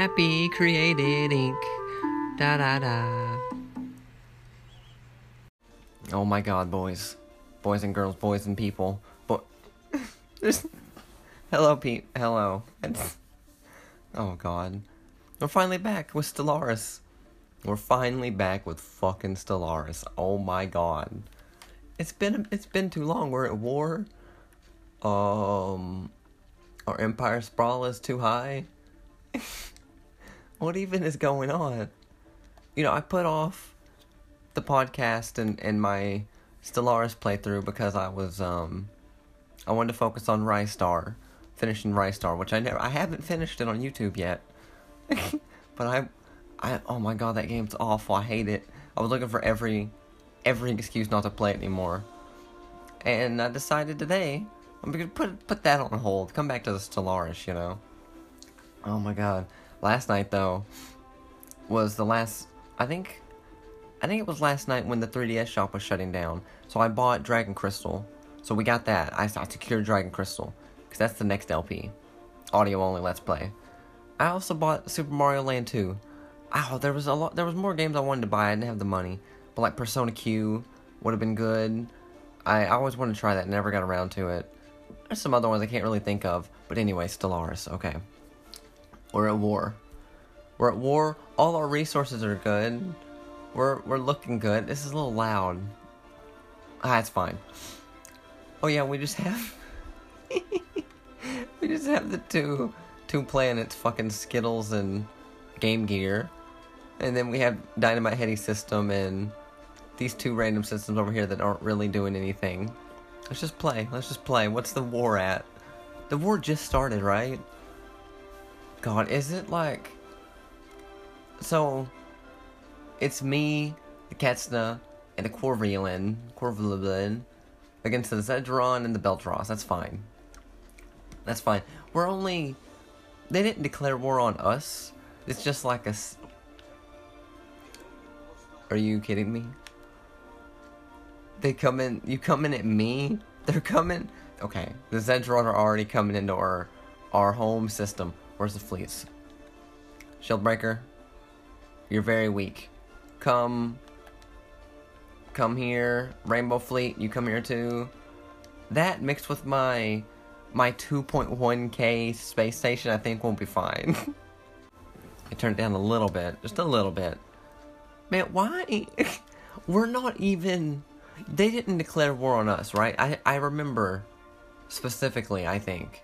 Happy created ink. Da da da. Oh my god, boys. Boys and girls, boys and people. But there's Hello Pete hello. It's... Oh god. We're finally back with Stellaris. We're finally back with fucking Stellaris. Oh my god. It's been it's been too long. We're at war. Um our Empire Sprawl is too high. what even is going on? You know, I put off the podcast and, and my Stellaris playthrough because I was um I wanted to focus on Ristar, finishing Ristar, which I never I haven't finished it on YouTube yet. but I I oh my god, that game's awful. I hate it. I was looking for every every excuse not to play it anymore. And I decided today I'm gonna put put that on hold. Come back to the Stellaris, you know. Oh my god. Last night though was the last I think I think it was last night when the 3DS shop was shutting down. So I bought Dragon Crystal. So we got that. I, I secured Dragon Crystal because that's the next LP. Audio only let's play. I also bought Super Mario Land 2. Oh, there was a lot there was more games I wanted to buy. I didn't have the money. But like Persona Q would have been good. I, I always wanted to try that, never got around to it. There's some other ones I can't really think of. But anyway, Stellaris, okay. We're at war. We're at war. All our resources are good. We're we're looking good. This is a little loud. Ah, it's fine. Oh yeah, we just have we just have the two two planets, fucking Skittles and Game Gear, and then we have Dynamite Headdy System and these two random systems over here that aren't really doing anything. Let's just play. Let's just play. What's the war at? The war just started, right? God, is it like so? It's me, the Ketsna, and the Corvulin, Corvulin, against the Zedron and the Beltros. That's fine. That's fine. We're only. They didn't declare war on us. It's just like a. Are you kidding me? They come in. You come in at me. They're coming. Okay, the Zedron are already coming into our our home system. Where's the fleets? Shieldbreaker, you're very weak. Come. Come here. Rainbow Fleet, you come here too. That mixed with my my 2.1k space station, I think will be fine. I turned it down a little bit, just a little bit. Man, why? We're not even. They didn't declare war on us, right? I I remember specifically. I think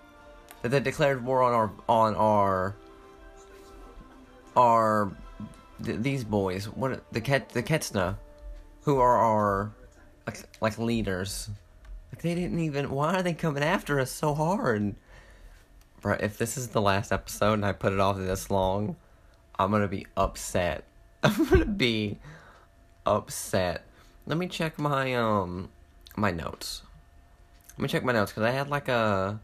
that they declared war on our on our our th- these boys. What the Ket the Ketsna, who are our like, like leaders. Like they didn't even. Why are they coming after us so hard? Bro, if this is the last episode and I put it off this long, I'm gonna be upset. I'm gonna be upset. Let me check my um my notes. Let me check my notes because I had like a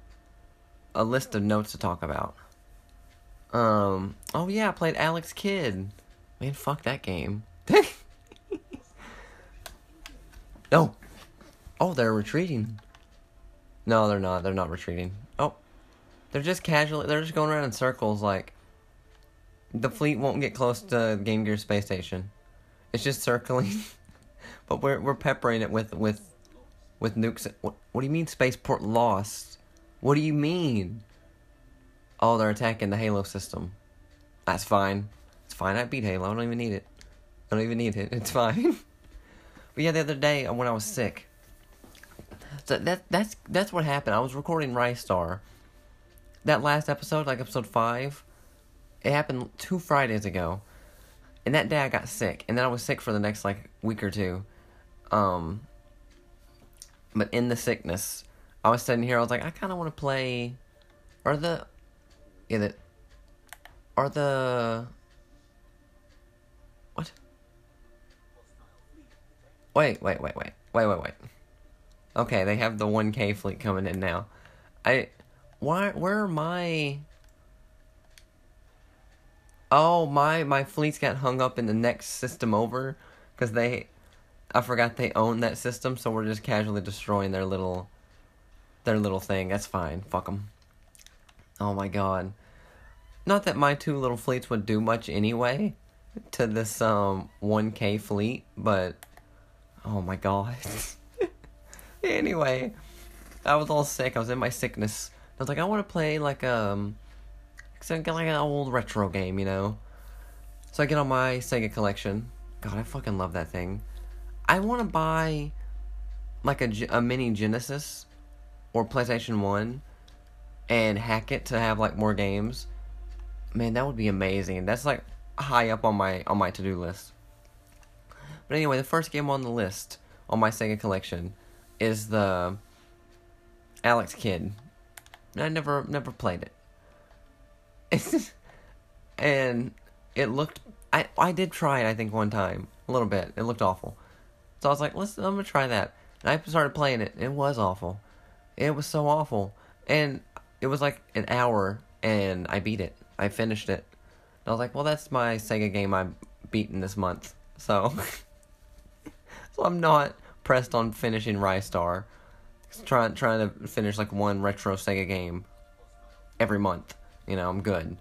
a list of notes to talk about. Um. Oh yeah, I played Alex Kidd. Man, fuck that game. no. Oh, they're retreating. No, they're not. They're not retreating. Oh, they're just casually. They're just going around in circles. Like the fleet won't get close to Game Gear space station. It's just circling. but we're we're peppering it with with with nukes. What, what do you mean spaceport lost? What do you mean? Oh, they're attacking the Halo system. That's fine. It's fine. I beat Halo. I don't even need it. I don't even need it. It's fine. but yeah, the other day when I was sick. So that that's that's what happened. I was recording Ristar. That last episode, like episode five, it happened two Fridays ago. And that day I got sick, and then I was sick for the next like week or two. Um but in the sickness, I was sitting here, I was like, I kinda wanna play are the yeah the are the what? Wait, wait, wait, wait. Wait, wait, wait. Okay, they have the 1K fleet coming in now. I why where are my Oh, my my fleets got hung up in the next system over cuz they I forgot they own that system, so we're just casually destroying their little their little thing. That's fine. Fuck them. Oh my god. not that my two little fleets would do much anyway to this um 1k fleet, but oh my god. anyway, I was all sick. I was in my sickness. I was like, I want to play like um, like an old retro game, you know. So I get on my Sega collection. God, I fucking love that thing. I want to buy like a, a mini Genesis or PlayStation 1 and hack it to have like more games. Man, that would be amazing. That's like high up on my on my to-do list. But anyway, the first game on the list on my Sega collection is the Alex Kidd. I never never played it. and it looked I I did try it I think one time, a little bit. It looked awful. So I was like, "Listen, I'm going to try that." And I started playing it. It was awful. It was so awful. And it was like an hour and I beat it. I finished it. And I was like, well, that's my Sega game I've beaten this month. So, so I'm not pressed on finishing Ristar. Trying trying to finish like one retro Sega game every month. You know, I'm good.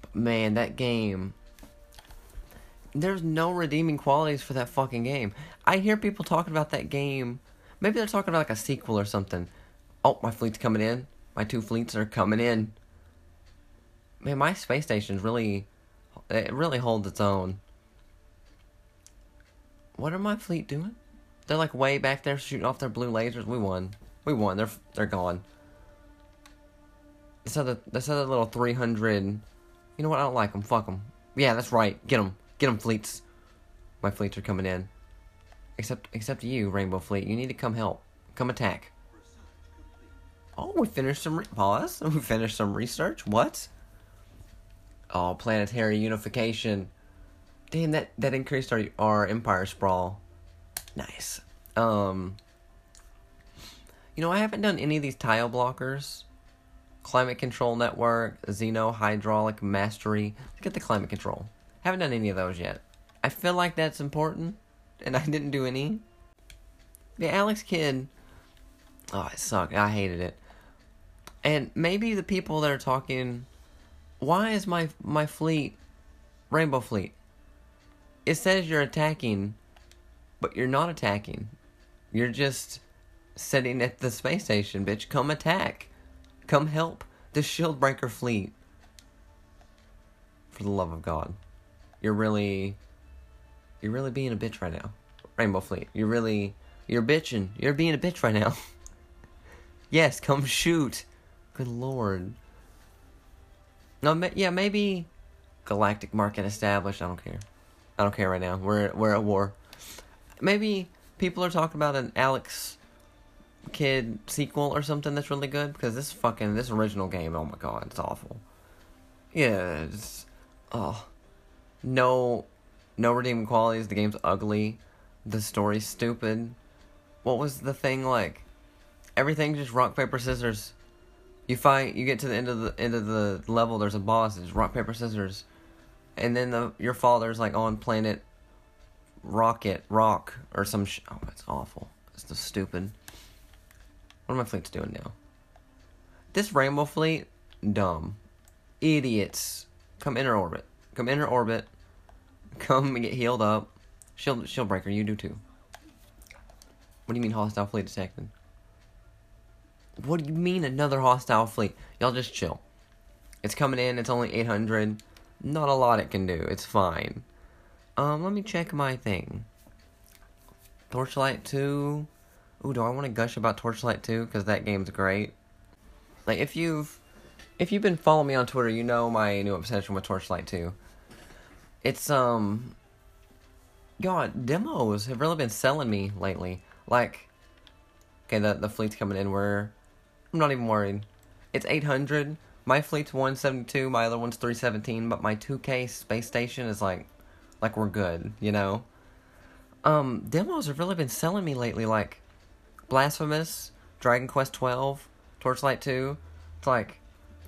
But man, that game. There's no redeeming qualities for that fucking game. I hear people talking about that game. Maybe they're talking about like a sequel or something. Oh, my fleet's coming in. My two fleets are coming in. Man, my space station's really, it really holds its own. What are my fleet doing? They're like way back there shooting off their blue lasers. We won. We won. They're they're gone. Said that they said little three hundred. You know what? I don't like them. Fuck them. Yeah, that's right. Get them. Get them, fleets. My fleets are coming in. Except except you, Rainbow Fleet. You need to come help. Come attack. Oh, we finished some re- pause. We finished some research. What? Oh, planetary unification. Damn, that that increased our our empire sprawl. Nice. Um. You know, I haven't done any of these tile blockers. Climate control network, Xeno hydraulic mastery. Look at the climate control. Haven't done any of those yet. I feel like that's important, and I didn't do any. The Alex Kidd. Oh, it sucked. I hated it. And maybe the people that are talking, why is my my fleet Rainbow Fleet? It says you're attacking, but you're not attacking. You're just sitting at the space station, bitch. Come attack. Come help the Shieldbreaker fleet. For the love of God. You're really you're really being a bitch right now. Rainbow Fleet. You're really you're bitching. You're being a bitch right now. yes, come shoot. Good lord. No, yeah, maybe galactic market established. I don't care. I don't care right now. We're we're at war. Maybe people are talking about an Alex Kidd sequel or something that's really good because this fucking this original game. Oh my god, it's awful. Yeah, it's oh no no redeeming qualities. The game's ugly. The story's stupid. What was the thing like? Everything just rock paper scissors. You fight. You get to the end of the end of the level. There's a boss. It's rock paper scissors, and then the your father's like on planet Rocket Rock or some. Sh- oh, it's awful. It's the stupid. What are my fleets doing now? This Rainbow Fleet, dumb, idiots. Come enter orbit. Come enter orbit. Come and get healed up. Shield shield breaker. You do too. What do you mean hostile fleet detected? What do you mean another hostile fleet? Y'all just chill. It's coming in. It's only 800. Not a lot it can do. It's fine. Um, let me check my thing. Torchlight 2. Ooh, do I want to gush about Torchlight 2? Because that game's great. Like, if you've... If you've been following me on Twitter, you know my new obsession with Torchlight 2. It's, um... God, demos have really been selling me lately. Like, okay, the, the fleet's coming in. We're I'm not even worried. It's 800. My fleet's 172. My other one's 317. But my 2K space station is like, like we're good. You know. Um, demos have really been selling me lately. Like, Blasphemous, Dragon Quest 12, Torchlight 2. It's like,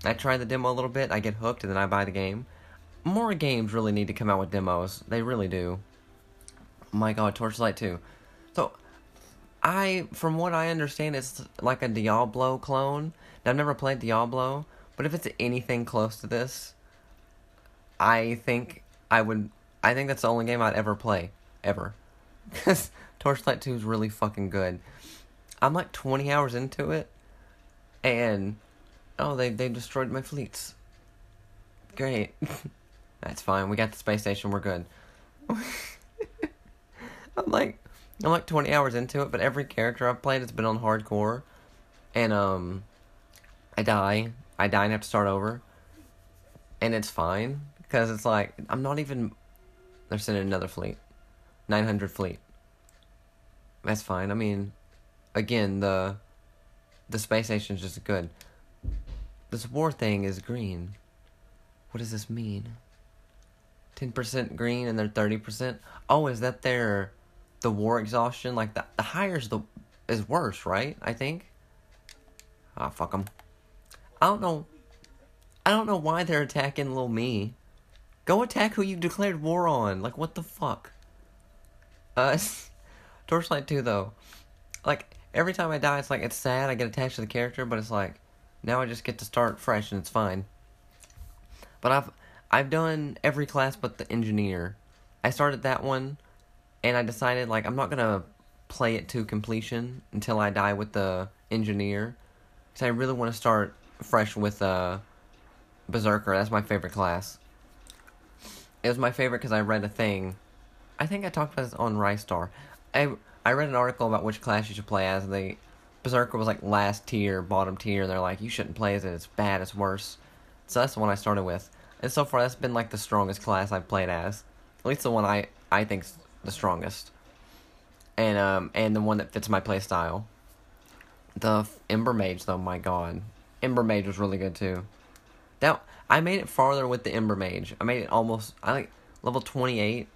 I try the demo a little bit. I get hooked, and then I buy the game. More games really need to come out with demos. They really do. my God, Torchlight 2. I, from what I understand, it's like a Diablo clone. Now, I've never played Diablo, but if it's anything close to this, I think I would. I think that's the only game I'd ever play, ever. Because Torchlight 2 is really fucking good. I'm like 20 hours into it, and oh, they they destroyed my fleets. Great, that's fine. We got the space station. We're good. I'm like, I'm like 20 hours into it, but every character I've played has been on hardcore, and um, I die. I die and have to start over, and it's fine because it's like I'm not even. They're sending another fleet, 900 fleet. That's fine. I mean, again, the the space station is just good. This war thing is green. What does this mean? Ten percent green and they're thirty percent. Oh, is that their the war exhaustion? Like the the is the is worse, right? I think. Ah, oh, fuck them. I don't know. I don't know why they're attacking little me. Go attack who you declared war on. Like what the fuck? Uh, Torchlight 2 though, like every time I die, it's like it's sad. I get attached to the character, but it's like now I just get to start fresh and it's fine. But I've I've done every class but the engineer. I started that one, and I decided like I'm not gonna play it to completion until I die with the engineer, because I really want to start fresh with uh berserker. That's my favorite class. It was my favorite because I read a thing. I think I talked about this on Ristar. I I read an article about which class you should play as. The Berserker was like last tier, bottom tier. And they're like, you shouldn't play as it. It's bad. It's worse. So that's the one I started with. And so far, that's been like the strongest class I've played as. At least the one I I think's the strongest. And um and the one that fits my play style. The Ember Mage, though, my god, Ember Mage was really good too. That I made it farther with the Ember Mage. I made it almost I like level twenty eight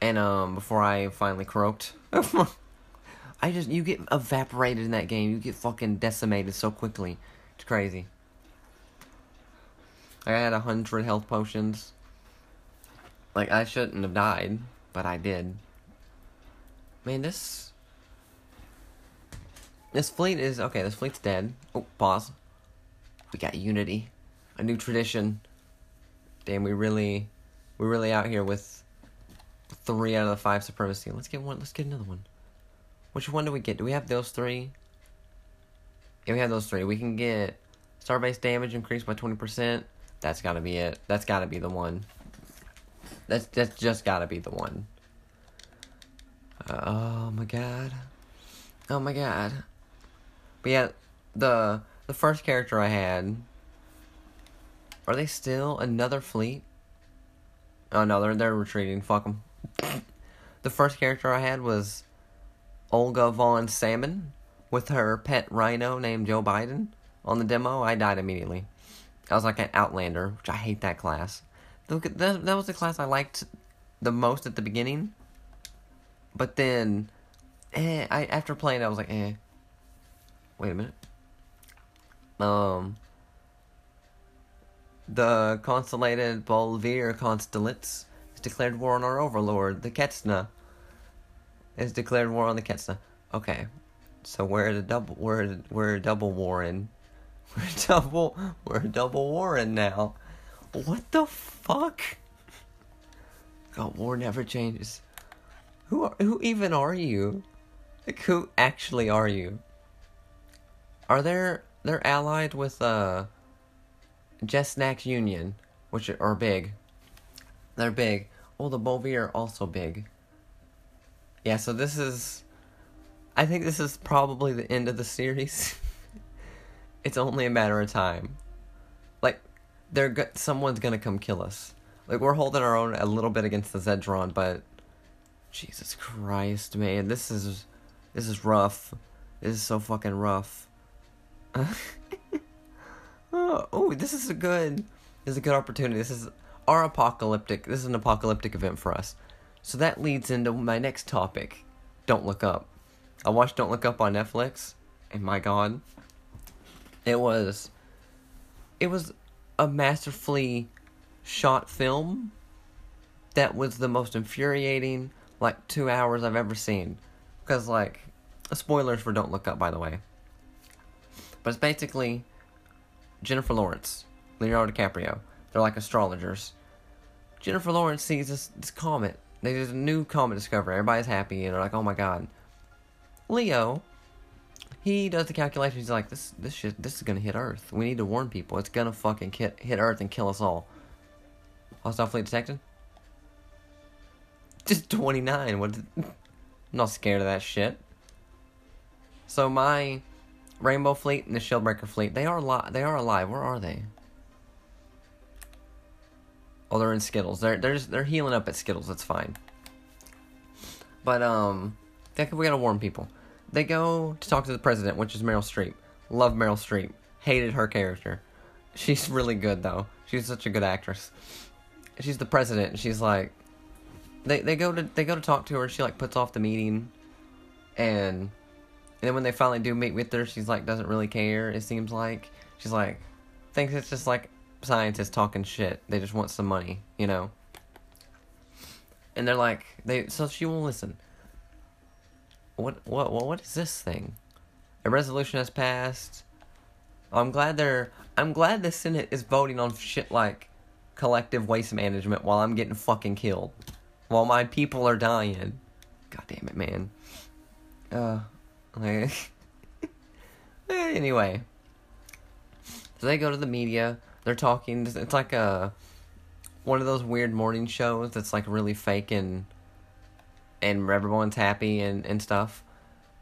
and um before I finally croaked. I just you get evaporated in that game. You get fucking decimated so quickly. It's crazy. I had a hundred health potions. Like I shouldn't have died, but I did. Man, this this fleet is okay. This fleet's dead. Oh, pause. We got unity, a new tradition. Damn, we really, we're really out here with three out of the five supremacy. Let's get one. Let's get another one. Which one do we get? Do we have those three? Yeah, we have those three. We can get star base damage increased by twenty percent. That's gotta be it. That's gotta be the one. That's that's just gotta be the one. Uh, oh my god. Oh my god. But yeah, the the first character I had. Are they still another fleet? Oh no, they're they're retreating. Fuck them the first character I had was Olga von Salmon with her pet rhino named Joe Biden. On the demo, I died immediately. I was like an Outlander, which I hate that class. That, that was the class I liked the most at the beginning. But then, eh, I after playing, I was like, eh. Wait a minute. Um, the constellated Bolvir constellates has declared war on our overlord, the Ketsna. Has declared war on the Ketsna. Okay, so we're the double we're we're double warring. We're double we're double warring now. What the fuck? God, war never changes. Who are, who even are you? Like who actually are you? Are there they're allied with uh Jesnax Union, which are big. They're big. Oh, the Bolvi are also big. Yeah, so this is. I think this is probably the end of the series. it's only a matter of time. They're go- someone's gonna come kill us. Like, we're holding our own a little bit against the Zedron, but. Jesus Christ, man. This is. This is rough. This is so fucking rough. oh, oh, this is a good. This is a good opportunity. This is our apocalyptic. This is an apocalyptic event for us. So that leads into my next topic. Don't Look Up. I watched Don't Look Up on Netflix, and my god, it was it was a masterfully shot film that was the most infuriating like 2 hours I've ever seen. Cuz like spoilers for Don't Look Up by the way. But it's basically Jennifer Lawrence, Leonardo DiCaprio. They're like astrologers Jennifer Lawrence sees this, this comet. There's a new comet discovery. Everybody's happy and they're like, oh my god. Leo, he does the calculations. He's like, this this shit, this is gonna hit Earth. We need to warn people. It's gonna fucking hit, hit Earth and kill us all. Hostile fleet detected. Just 29. What? I'm not scared of that shit. So my Rainbow Fleet and the Shieldbreaker Fleet, they are alive. They are alive. Where are they? Oh, they're in Skittles. They're they're just, they're healing up at Skittles. That's fine. But um, think we gotta warn people. They go to talk to the president, which is Meryl Streep. Love Meryl Streep. Hated her character. She's really good though. She's such a good actress. She's the president. She's like, they they go to they go to talk to her. She like puts off the meeting, and and then when they finally do meet with her, she's like doesn't really care. It seems like she's like thinks it's just like scientists talking shit. They just want some money, you know. And they're like they so she won't listen. What what what what is this thing? A resolution has passed. I'm glad they're I'm glad the Senate is voting on shit like collective waste management while I'm getting fucking killed. While my people are dying. God damn it, man. Uh like anyway. So they go to the media they're talking. It's like a one of those weird morning shows that's like really fake and and everyone's happy and and stuff.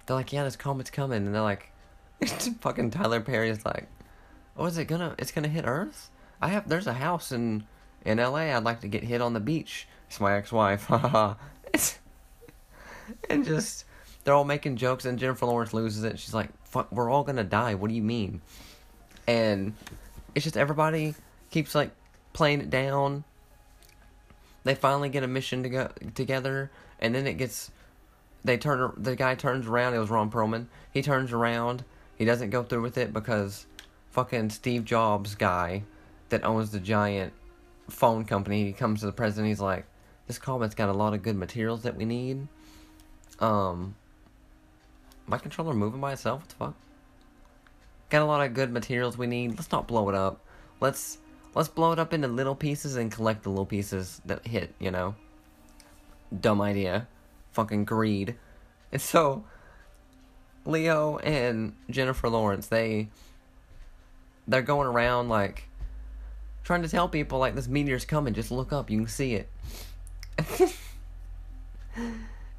They're like, yeah, this comet's coming, and they're like, fucking Tyler Perry is like, oh, is it gonna? It's gonna hit Earth. I have. There's a house in in L.A. I'd like to get hit on the beach. It's my ex-wife. and just they're all making jokes, and Jennifer Lawrence loses it. She's like, "Fuck, we're all gonna die. What do you mean?" And it's just everybody keeps like playing it down. They finally get a mission to go together, and then it gets. They turn. The guy turns around. It was Ron Perlman. He turns around. He doesn't go through with it because fucking Steve Jobs guy that owns the giant phone company. He comes to the president. He's like, "This comet's got a lot of good materials that we need." Um, my controller moving by itself. What the fuck? Got a lot of good materials we need. Let's not blow it up. Let's let's blow it up into little pieces and collect the little pieces that hit, you know? Dumb idea. Fucking greed. And so Leo and Jennifer Lawrence, they they're going around like trying to tell people like this meteor's coming, just look up, you can see it.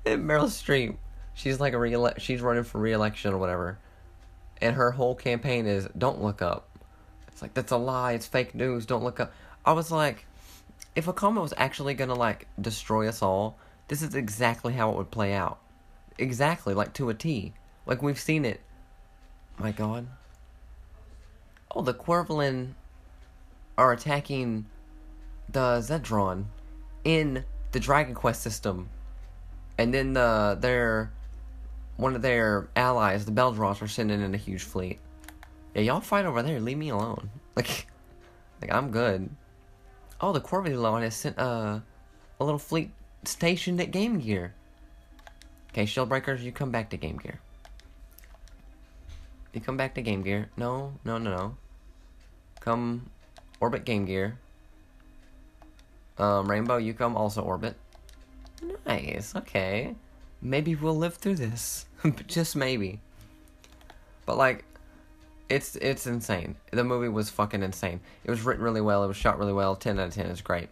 and Meryl Streep, she's like a re she's running for re-election or whatever and her whole campaign is don't look up. It's like that's a lie. It's fake news. Don't look up. I was like, if a comet was actually gonna like destroy us all, this is exactly how it would play out. Exactly, like to a T. Like we've seen it. My God. Oh, the Qwirlin are attacking the Zedron in the Dragon Quest system, and then the their one of their allies, the Beldross, are sending in a huge fleet. Yeah, y'all fight over there. Leave me alone. Like, like I'm good. Oh, the Qwirlin has sent uh, a little fleet stationed at Game Gear. Okay, Shieldbreakers, you come back to Game Gear. You come back to Game Gear. No, no, no, no. Come orbit Game Gear. Um, Rainbow, you come also orbit. Nice, okay maybe we'll live through this. Just maybe. But like it's it's insane. The movie was fucking insane. It was written really well, it was shot really well, 10 out of 10 is great.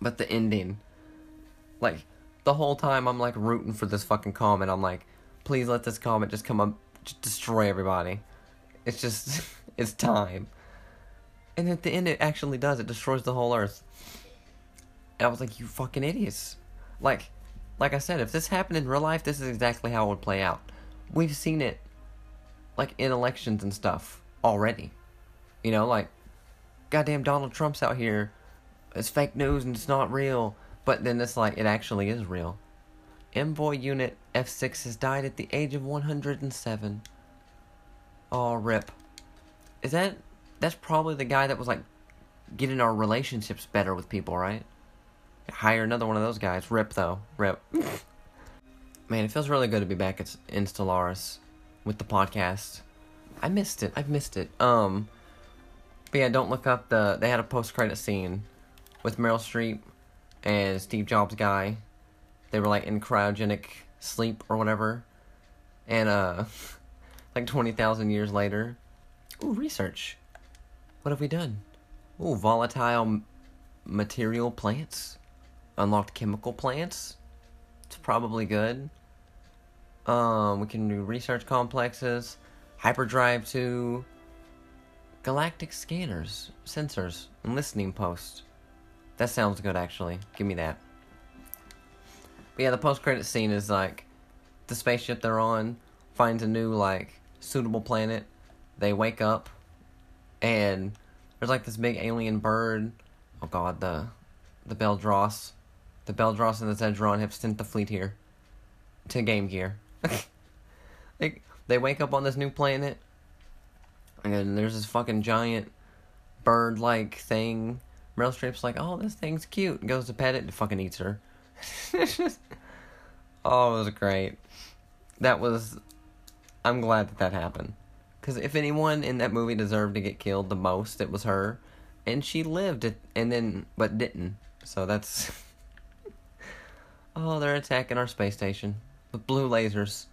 But the ending like the whole time I'm like rooting for this fucking comet. I'm like, please let this comet just come up just destroy everybody. It's just it's time. And at the end it actually does. It destroys the whole earth. And I was like, you fucking idiots. Like like I said, if this happened in real life, this is exactly how it would play out. We've seen it, like, in elections and stuff already. You know, like, goddamn Donald Trump's out here. It's fake news and it's not real. But then it's like, it actually is real. Envoy Unit F6 has died at the age of 107. Oh, rip. Is that. That's probably the guy that was, like, getting our relationships better with people, right? Hire another one of those guys. Rip though. Rip. Man, it feels really good to be back at, in Stellaris with the podcast. I missed it. I've missed it. Um, but yeah, don't look up the. They had a post credit scene with Meryl Streep and Steve Jobs guy. They were like in cryogenic sleep or whatever. And uh like 20,000 years later, ooh, research. What have we done? Ooh, volatile material plants. Unlocked chemical plants. It's probably good. Um, we can do research complexes, hyperdrive to galactic scanners, sensors, and listening posts. That sounds good, actually. Give me that. But yeah, the post-credit scene is like the spaceship they're on finds a new like suitable planet. They wake up, and there's like this big alien bird. Oh god, the the Beldross, the Beldross and the Zedron have sent the fleet here to Game Gear. they they wake up on this new planet, and there's this fucking giant bird like thing. Meryl Streep's like, oh, this thing's cute. Goes to pet it and fucking eats her. just, oh, it was great. That was. I'm glad that that happened. Because if anyone in that movie deserved to get killed the most, it was her. And she lived it, and then, but didn't. So that's. oh, they're attacking our space station with blue lasers.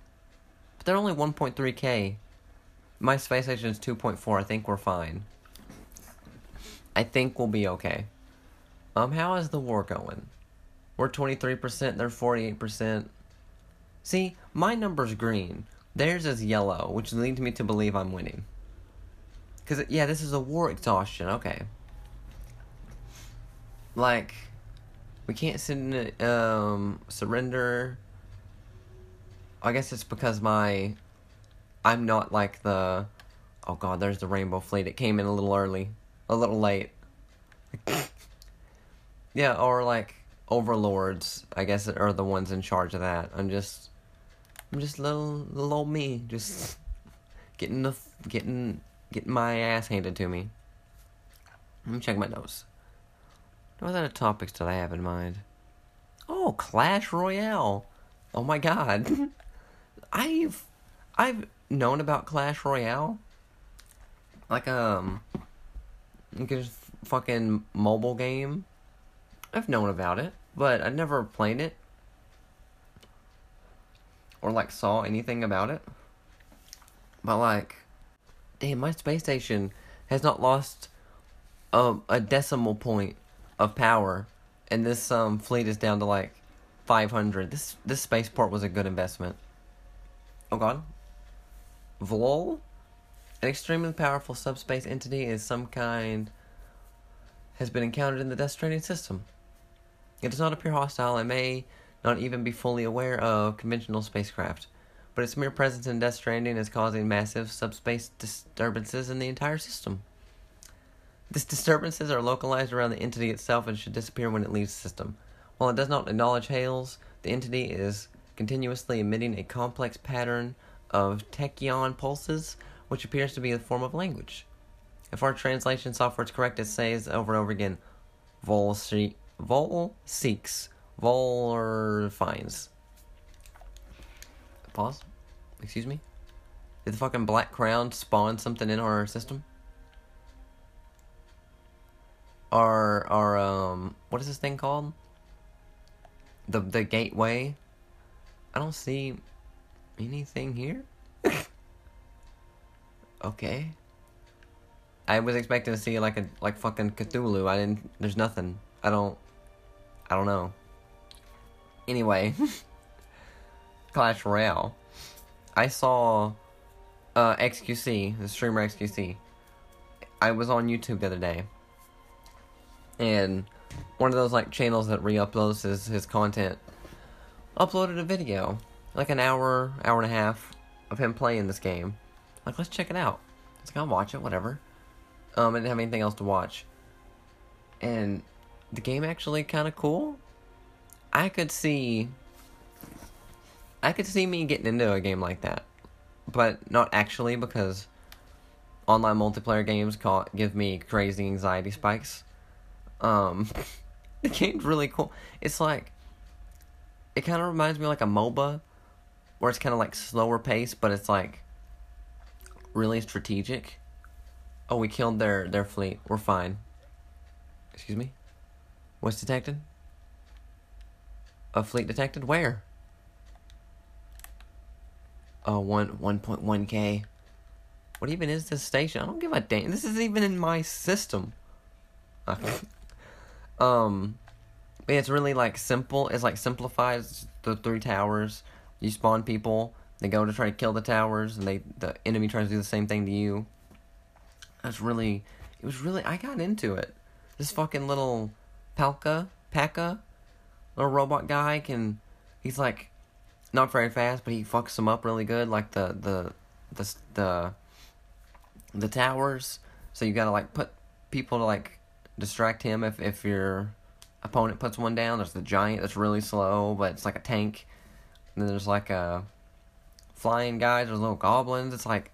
But they're only 1.3k. My space station is 2.4. I think we're fine. I think we'll be okay. Um, how is the war going? We're 23%, they're 48%. See, my number's green. Theirs is yellow, which leads me to believe I'm winning. Because, yeah, this is a war exhaustion. Okay. Like, we can't send, um, surrender. I guess it's because my. I'm not like the. Oh god, there's the Rainbow Fleet. It came in a little early a little late. yeah, or like overlords, I guess, are the ones in charge of that. I'm just, I'm just little, little old me, just getting the, getting, getting my ass handed to me. Let me check my notes. What other topics did I have in mind? Oh, Clash Royale. Oh my god. I've, I've known about Clash Royale. Like, um, Get fucking mobile game. I've known about it, but I never played it. Or like saw anything about it. But like, damn, my space station has not lost a, a decimal point of power, and this um fleet is down to like 500. This this spaceport was a good investment. Oh god. Vlol? An extremely powerful subspace entity is some kind has been encountered in the Death Stranding system. It does not appear hostile and may not even be fully aware of conventional spacecraft, but its mere presence in Death Stranding is causing massive subspace disturbances in the entire system. These disturbances are localized around the entity itself and should disappear when it leaves the system. While it does not acknowledge hails, the entity is continuously emitting a complex pattern of tachyon pulses which appears to be a form of language. If our translation software is correct, it says over and over again, vol, see- vol seeks, vol finds. Pause. Excuse me? Did the fucking Black Crown spawn something in our system? Our, our, um, what is this thing called? The, the gateway? I don't see anything here. okay. I was expecting to see like a like fucking Cthulhu. I didn't. There's nothing. I don't. I don't know. Anyway, Clash Royale. I saw uh, XQC, the streamer XQC. I was on YouTube the other day, and one of those like channels that re-uploads his his content uploaded a video, like an hour, hour and a half of him playing this game. Like, let's check it out. It's like, I'll watch it, whatever. Um, I didn't have anything else to watch. And the game actually kind of cool. I could see. I could see me getting into a game like that, but not actually because online multiplayer games call, give me crazy anxiety spikes. Um, the game's really cool. It's like it kind of reminds me of like a MOBA, where it's kind of like slower pace, but it's like really strategic. Oh, we killed their their fleet. We're fine. Excuse me. What's detected? A fleet detected? Where? Oh, one one point one k. What even is this station? I don't give a damn. This isn't even in my system. Okay. Um, it's really like simple. It's like simplifies the three towers. You spawn people. They go to try to kill the towers, and they the enemy tries to do the same thing to you. That's really. It was really. I got into it. This fucking little Palka, Paka, little robot guy can. He's like, not very fast, but he fucks them up really good. Like the the the the the towers. So you gotta like put people to like distract him if if your opponent puts one down. There's the giant that's really slow, but it's like a tank. And then there's like a flying guys. There's little goblins. It's like,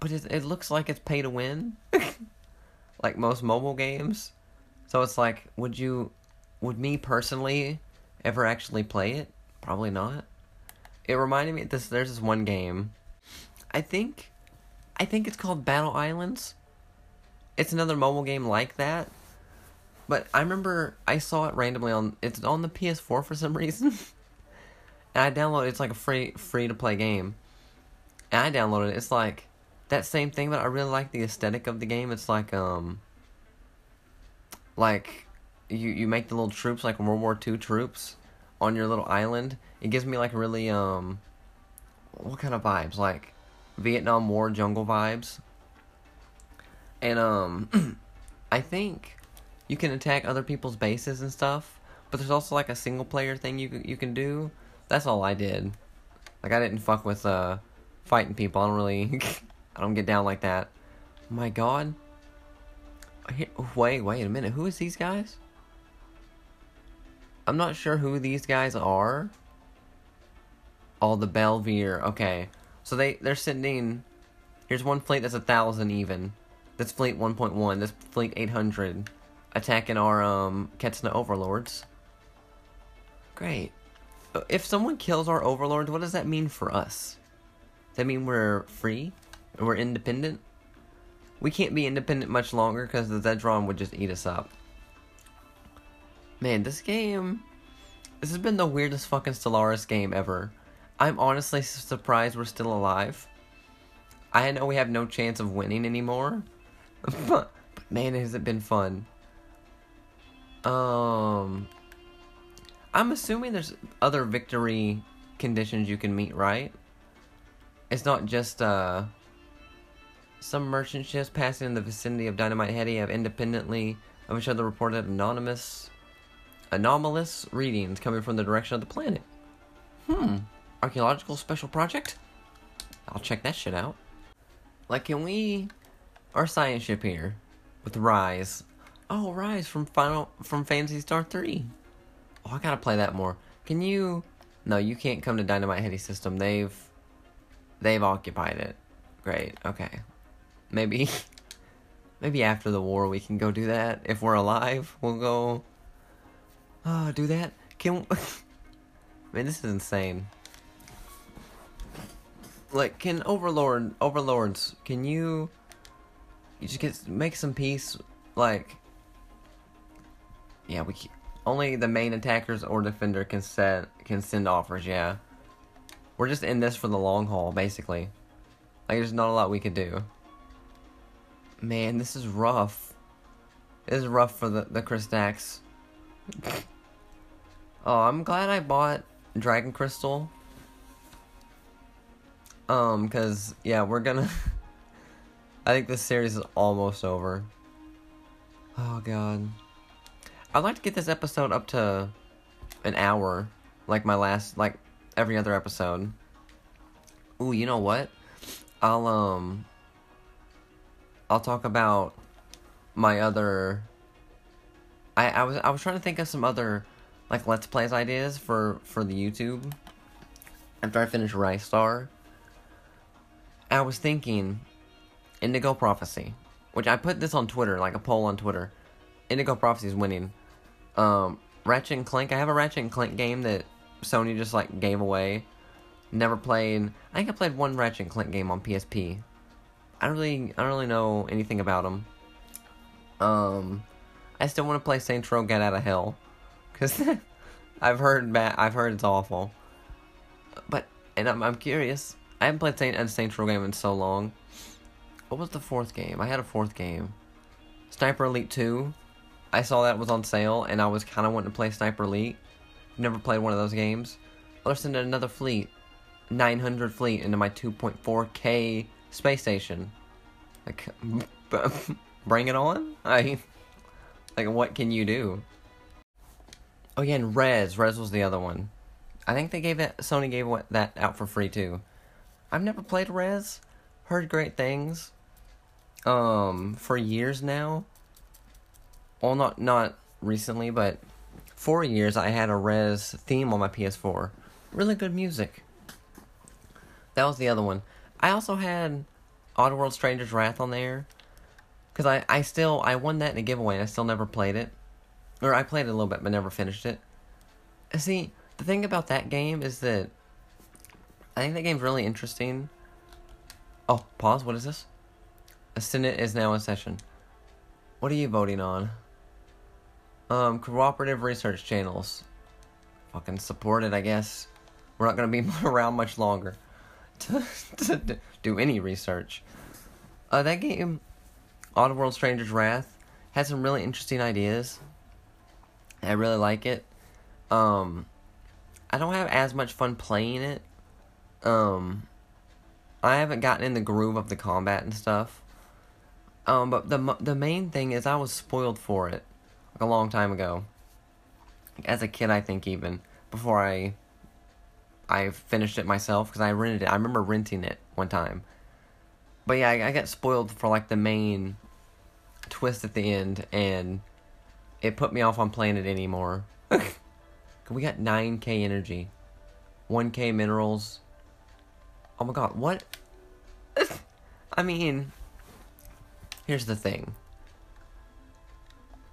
but it it looks like it's pay to win, like most mobile games. So it's like, would you, would me personally, ever actually play it? Probably not. It reminded me this. There's this one game. I think, I think it's called Battle Islands. It's another mobile game like that. But I remember I saw it randomly on. It's on the PS4 for some reason. and I downloaded. It's like a free free to play game. And I downloaded it. It's like that same thing, but I really like the aesthetic of the game. It's like um like you you make the little troops like World War II troops on your little island. It gives me like really um what kind of vibes? Like Vietnam War jungle vibes. And um I think you can attack other people's bases and stuff, but there's also like a single player thing you you can do. That's all I did. Like I didn't fuck with uh fighting people. I don't really I don't get down like that. My god. Wait, wait a minute. Who is these guys? I'm not sure who these guys are. All oh, the Belvier. Okay. So they, they're sending... Here's one fleet that's a thousand even. This fleet 1.1. This fleet 800. Attacking our um Ketsna overlords. Great. If someone kills our overlords, what does that mean for us? Does that mean we're free? We're independent? We can't be independent much longer because the Zedron would just eat us up. Man, this game... This has been the weirdest fucking Stellaris game ever. I'm honestly surprised we're still alive. I know we have no chance of winning anymore. but, but man, has it been fun. Um... I'm assuming there's other victory conditions you can meet, right? It's not just, uh... Some merchant ships passing in the vicinity of Dynamite Headdy have independently of each other reported anonymous, anomalous readings coming from the direction of the planet. Hmm. Archaeological special project? I'll check that shit out. Like, can we... Our science ship here. With Rise. Oh, Rise from Final... From Phantasy Star 3. Oh, I gotta play that more. Can you... No, you can't come to Dynamite Headdy System. They've... They've occupied it. Great. Okay. Maybe, maybe after the war we can go do that. If we're alive, we'll go. Oh, do that. Can. Man, this is insane. Like, can Overlord, Overlords, can you, you just get make some peace? Like, yeah, we only the main attackers or defender can set can send offers. Yeah, we're just in this for the long haul, basically. Like, there's not a lot we could do. Man, this is rough. This is rough for the, the Kristax. oh, I'm glad I bought Dragon Crystal. Um, cause, yeah, we're gonna... I think this series is almost over. Oh, God. I'd like to get this episode up to an hour. Like my last, like, every other episode. Ooh, you know what? I'll, um... I'll talk about my other. I, I was I was trying to think of some other like let's plays ideas for for the YouTube. After I finish Ristar, I was thinking Indigo Prophecy, which I put this on Twitter, like a poll on Twitter. Indigo Prophecy is winning. Um, Ratchet and Clank. I have a Ratchet and Clank game that Sony just like gave away. Never played. I think I played one Ratchet and Clank game on PSP. I don't really, I don't really know anything about them. Um, I still want to play Saints Row Gat Out of Hell, cause I've heard bad. I've heard it's awful. But and I'm I'm curious. I haven't played Saint a Saints Row game in so long. What was the fourth game? I had a fourth game. Sniper Elite 2. I saw that was on sale, and I was kind of wanting to play Sniper Elite. Never played one of those games. Let's send another fleet, 900 fleet, into my 2.4k space station. Like, bring it on. I like, what can you do? Oh yeah, and Rez. Rez was the other one. I think they gave it. Sony gave that out for free too. I've never played Rez. Heard great things. Um, for years now. Well, not not recently, but four years I had a Rez theme on my PS4. Really good music. That was the other one. I also had Oddworld Stranger's Wrath on there. Cause I, I still I won that in a giveaway and I still never played it. Or I played it a little bit but never finished it. See, the thing about that game is that I think that game's really interesting. Oh, pause, what is this? A Senate is now in session. What are you voting on? Um, cooperative research channels. Fucking support it, I guess. We're not gonna be around much longer to, to do any research. Uh, that game Oddworld Stranger's Wrath has some really interesting ideas. I really like it. Um, I don't have as much fun playing it. Um, I haven't gotten in the groove of the combat and stuff. Um, but the the main thing is I was spoiled for it a long time ago. As a kid, I think even before I I finished it myself because I rented it. I remember renting it one time. But yeah, I, I got spoiled for like the main twist at the end, and it put me off on playing it anymore. we got 9k energy, 1k minerals. Oh my god, what? I mean, here's the thing.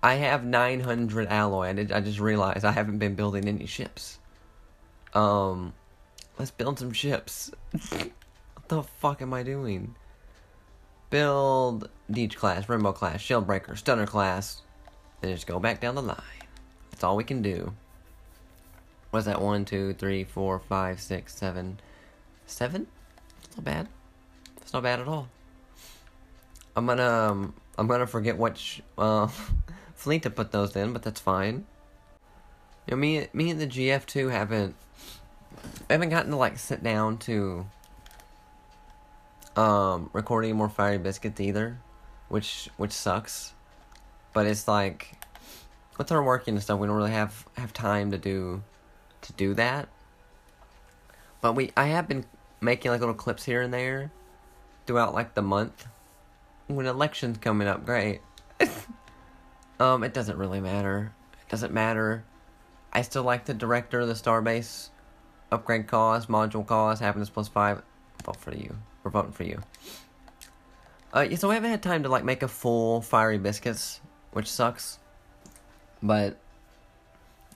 I have 900 alloy. I, did, I just realized I haven't been building any ships. Um, let's build some ships. what the fuck am I doing? build Deej class, Rainbow class, Shieldbreaker, Stunner class, Then just go back down the line. That's all we can do. What's that? One, two, three, four, five, six, seven, seven? That's not bad. That's not bad at all. I'm gonna um, I'm gonna forget which uh, fleet to put those in, but that's fine. You know, me me and the GF2 haven't haven't gotten to like sit down to um, recording more Fiery Biscuits either, which which sucks. But it's like with our working and stuff, we don't really have have time to do to do that. But we I have been making like little clips here and there throughout like the month. When elections coming up, great. um, it doesn't really matter. It doesn't matter. I still like the director of the Starbase upgrade cost, module cost, happiness plus five. Vote for you. We're voting for you. Uh, so we haven't had time to like make a full fiery biscuits, which sucks. But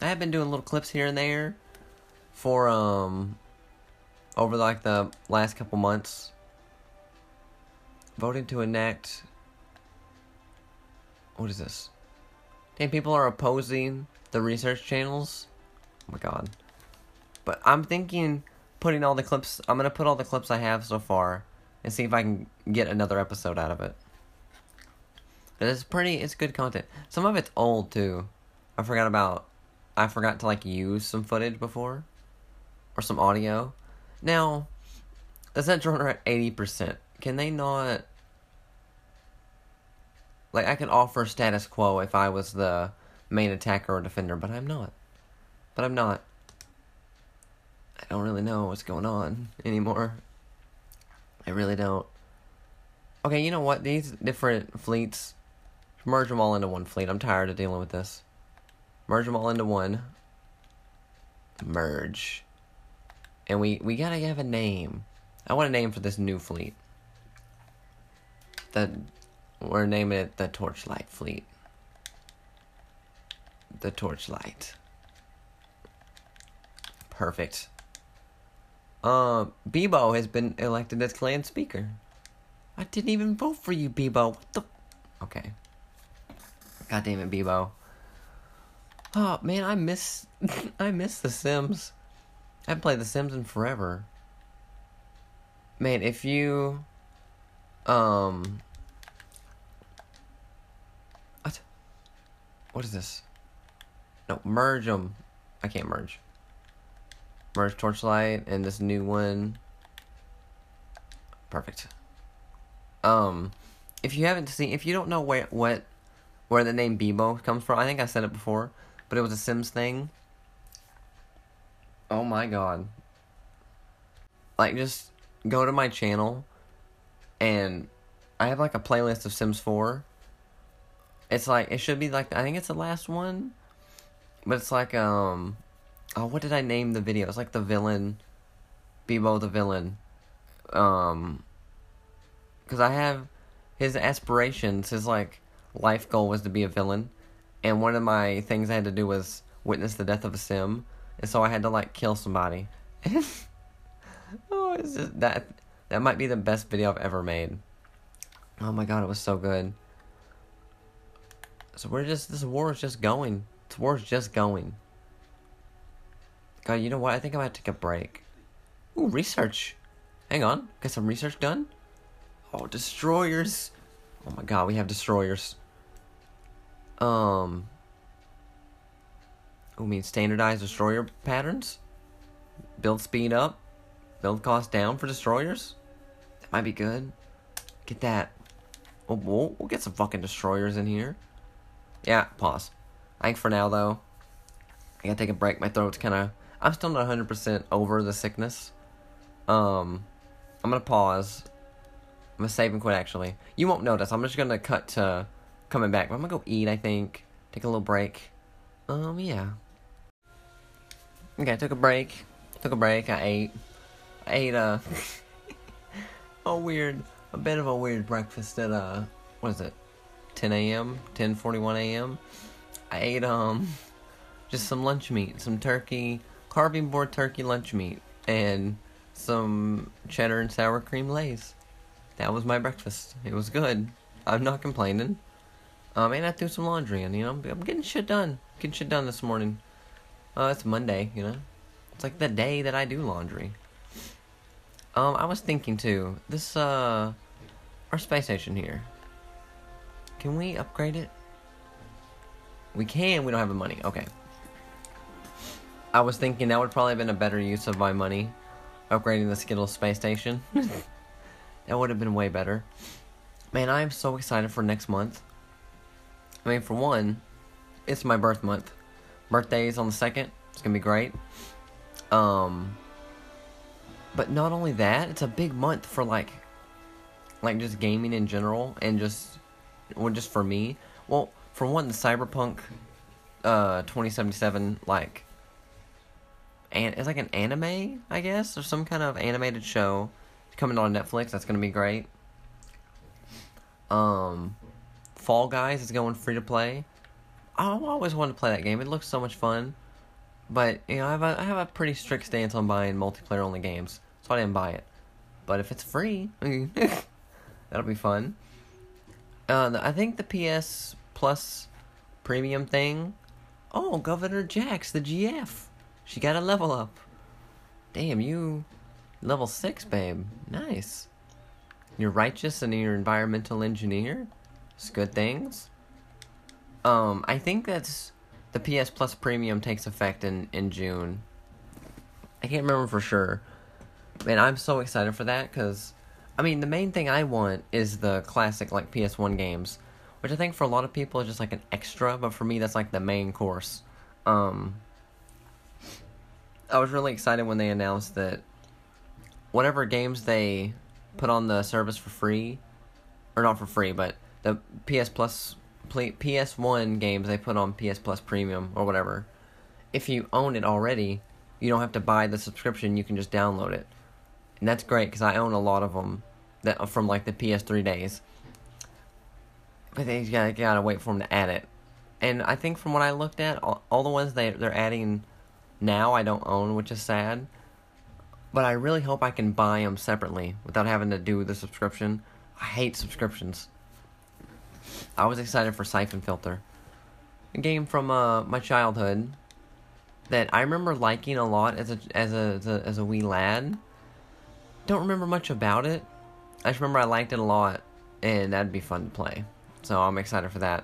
I have been doing little clips here and there for um over like the last couple months. Voting to enact. What is this? Damn, people are opposing the research channels. Oh my god. But I'm thinking putting all the clips. I'm gonna put all the clips I have so far and see if I can get another episode out of it. It's pretty. It's good content. Some of it's old too. I forgot about. I forgot to like use some footage before, or some audio. Now, the Central are at eighty percent. Can they not? Like I could offer status quo if I was the main attacker or defender, but I'm not. But I'm not. I don't really know what's going on anymore. I really don't. Okay, you know what? These different fleets, merge them all into one fleet. I'm tired of dealing with this. Merge them all into one. Merge. And we, we gotta have a name. I want a name for this new fleet. The, we're naming it the Torchlight Fleet. The Torchlight. Perfect. Uh, Bebo has been elected as clan speaker. I didn't even vote for you, Bebo. What the? Okay. God damn it, Bebo. Oh man, I miss I miss The Sims. I haven't played The Sims in forever. Man, if you um What is this? No, merge them. I can't merge. Merge Torchlight and this new one. Perfect. Um, if you haven't seen, if you don't know where what where the name Bebo comes from, I think I said it before, but it was a Sims thing. Oh my god. Like just go to my channel and I have like a playlist of Sims 4. It's like it should be like I think it's the last one. But it's like um oh what did I name the video? It's like the villain Bebo the villain. Um cuz I have his aspirations, his like life goal was to be a villain. And one of my things I had to do was witness the death of a sim. And so I had to like kill somebody. oh, it's just that that might be the best video I've ever made. Oh my god, it was so good. So we're just this war is just going. This war is just going. God, you know what? I think I might take a break. Ooh, research. Hang on, get some research done. Oh, destroyers. Oh my god, we have destroyers. Um. We mean, standardized destroyer patterns. Build speed up. Build cost down for destroyers. That might be good. Get that. Oh, we'll, we'll get some fucking destroyers in here. Yeah, pause. I think for now, though, I gotta take a break. My throat's kind of. I'm still not 100% over the sickness. Um, I'm gonna pause. I'm gonna save and quit, actually. You won't notice. I'm just gonna cut to coming back. I'm gonna go eat, I think. Take a little break. Um, yeah. Okay, I took a break. Took a break. I ate. I ate a a weird, a bit of a weird breakfast at uh, what is it? 10 a.m. 10:41 a.m. I ate um, just some lunch meat, some turkey, carving board turkey lunch meat, and some cheddar and sour cream lays. That was my breakfast. It was good. I'm not complaining. Um, and I threw some laundry in. You know, I'm, getting shit done. Getting shit done this morning. Uh, it's Monday, you know. It's like the day that I do laundry. Um, I was thinking too. This uh, our space station here. Can we upgrade it? We can. We don't have the money. Okay. I was thinking that would probably have been a better use of my money, upgrading the Skittles space station. that would have been way better. Man, I am so excited for next month. I mean, for one, it's my birth month. Birthday is on the second. It's gonna be great. Um, but not only that, it's a big month for like, like just gaming in general, and just, well, just for me. Well, for one, the Cyberpunk, uh, twenty seventy seven, like, and it's like an anime, I guess, or some kind of animated show coming on Netflix. That's gonna be great. Um, Fall Guys is going free to play. I always wanted to play that game. It looks so much fun. But, you know, I have a, I have a pretty strict stance on buying multiplayer only games. So I didn't buy it. But if it's free, that'll be fun. Uh, I think the PS Plus premium thing. Oh, Governor Jax, the GF. She got a level up. Damn, you level 6, babe. Nice. You're righteous and you're environmental engineer. It's good things. Um, I think that's the PS Plus Premium takes effect in in June. I can't remember for sure. Man, I'm so excited for that because, I mean, the main thing I want is the classic like PS1 games, which I think for a lot of people is just like an extra, but for me that's like the main course. Um, I was really excited when they announced that whatever games they put on the service for free, or not for free, but the PS Plus PS1 games they put on PS Plus Premium or whatever, if you own it already, you don't have to buy the subscription. You can just download it, and that's great because I own a lot of them that from like the PS3 days. But they gotta, gotta wait for them to add it, and I think from what I looked at, all, all the ones they they're adding now I don't own, which is sad. But I really hope I can buy them separately without having to do the subscription. I hate subscriptions. I was excited for Siphon Filter. a game from uh, my childhood that I remember liking a lot as a as a as a, as a wee lad. Don't remember much about it. I just remember I liked it a lot, and that'd be fun to play. So I'm excited for that.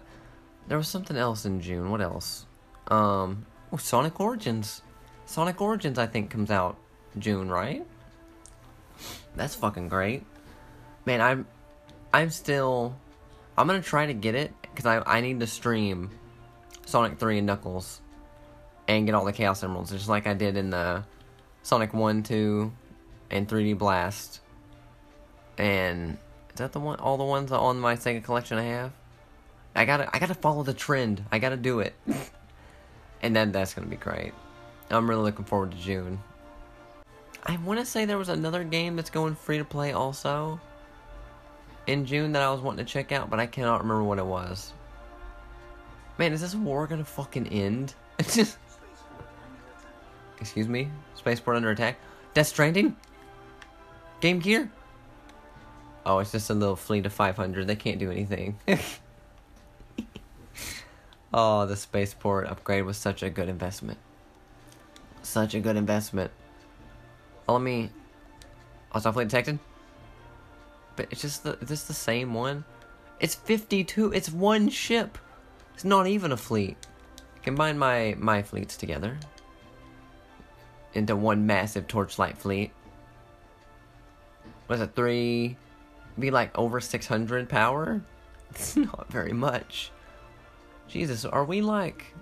There was something else in June. What else? Um, oh, Sonic Origins. Sonic Origins, I think, comes out June, right? That's fucking great. Man, I'm, I'm still, I'm gonna try to get it because I I need to stream Sonic 3 and Knuckles and get all the Chaos Emeralds, just like I did in the Sonic 1, 2, and 3D Blast. And is that the one? All the ones on my Sega collection I have. I gotta, I gotta follow the trend. I gotta do it, and then that's gonna be great. I'm really looking forward to June. I want to say there was another game that's going free to play also in June that I was wanting to check out, but I cannot remember what it was. Man, is this war gonna fucking end? Excuse me? Spaceport under attack? Death Stranding? Game Gear? Oh, it's just a little fleet of 500. They can't do anything. oh, the spaceport upgrade was such a good investment. Such a good investment. Oh, let me. Oh, it's not fleet detected? But it's just the. Is this the same one? It's 52. It's one ship. It's not even a fleet. Combine my my fleets together into one massive torchlight fleet. Was it three? Be like over six hundred power. It's not very much. Jesus, are we like?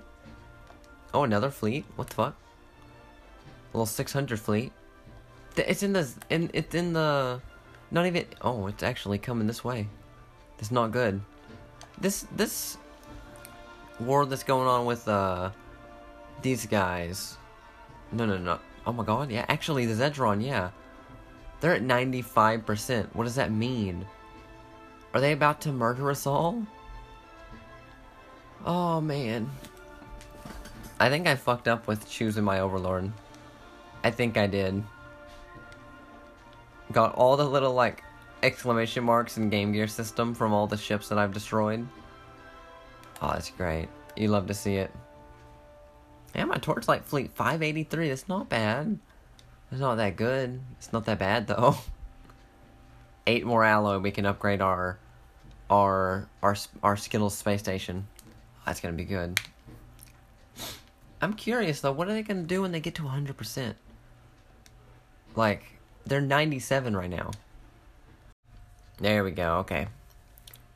Oh, another fleet. What the fuck? A little six hundred fleet. It's in the in it's in the. Not even. Oh, it's actually coming this way. It's not good. This this war that's going on with uh these guys. No, no, no. Oh my god, yeah. Actually, the Zedron, yeah. They're at 95%. What does that mean? Are they about to murder us all? Oh, man. I think I fucked up with choosing my Overlord. I think I did. Got all the little, like, exclamation marks and Game Gear system from all the ships that I've destroyed. Oh, that's great. You love to see it. Yeah, my Torchlight Fleet 583. That's not bad. It's not that good. It's not that bad though. Eight more alloy. We can upgrade our our our our Skittles space station. That's gonna be good. I'm curious though. What are they gonna do when they get to 100 percent? Like they're 97 right now. There we go. Okay,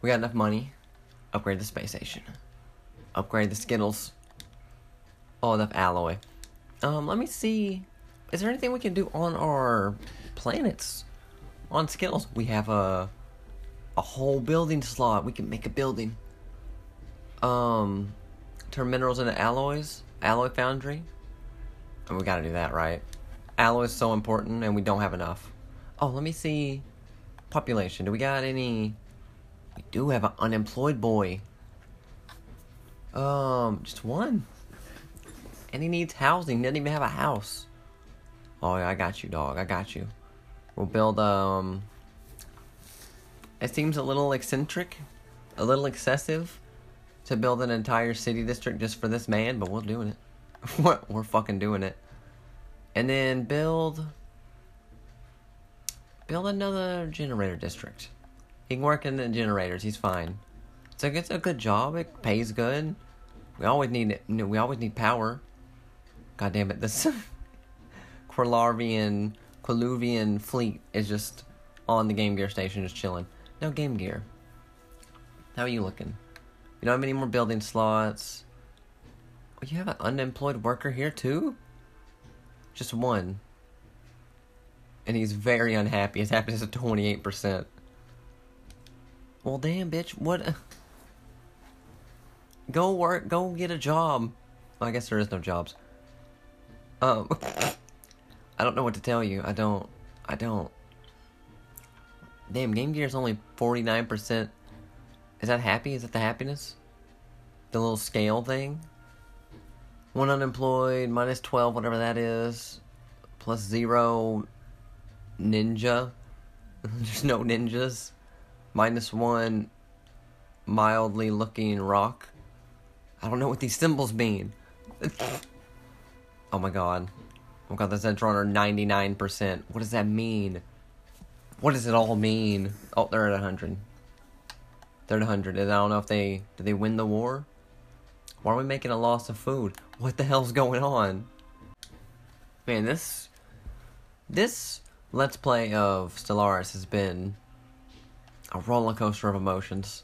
we got enough money. Upgrade the space station. Upgrade the Skittles. Oh, enough alloy. Um, let me see. Is there anything we can do on our planets? On skills, we have a a whole building slot. We can make a building. Um, turn minerals into alloys. Alloy foundry. And we gotta do that, right? Alloy is so important, and we don't have enough. Oh, let me see. Population. Do we got any? We do have an unemployed boy. Um, just one. And he needs housing. He doesn't even have a house. Oh yeah, I got you, dog. I got you. We'll build um it seems a little eccentric, a little excessive to build an entire city district just for this man, but we're doing it. we're, we're fucking doing it. And then build build another generator district. He can work in the generators. He's fine. So it's a good job. It pays good. We always need it. we always need power. God damn it! This Quillarvian Quiluvian fleet is just on the Game Gear station, just chilling. No Game Gear. How are you looking? You don't have any more building slots. Oh, you have an unemployed worker here too? Just one. And he's very unhappy. His happiness is 28%. Well, damn, bitch. What? Go work. Go get a job. Well, I guess there is no jobs. Um, I don't know what to tell you. I don't. I don't. Damn, Game Gear is only 49%. Is that happy? Is that the happiness? The little scale thing? One unemployed, minus 12, whatever that is. Plus zero ninja. There's no ninjas. Minus one mildly looking rock. I don't know what these symbols mean. oh my god. Oh god, the Zedron are 99%. What does that mean? What does it all mean? Oh, they're at 100. They're at 100. And I don't know if they... Did they win the war? Why are we making a loss of food? What the hell's going on? Man, this... This Let's Play of Stellaris has been a roller coaster of emotions.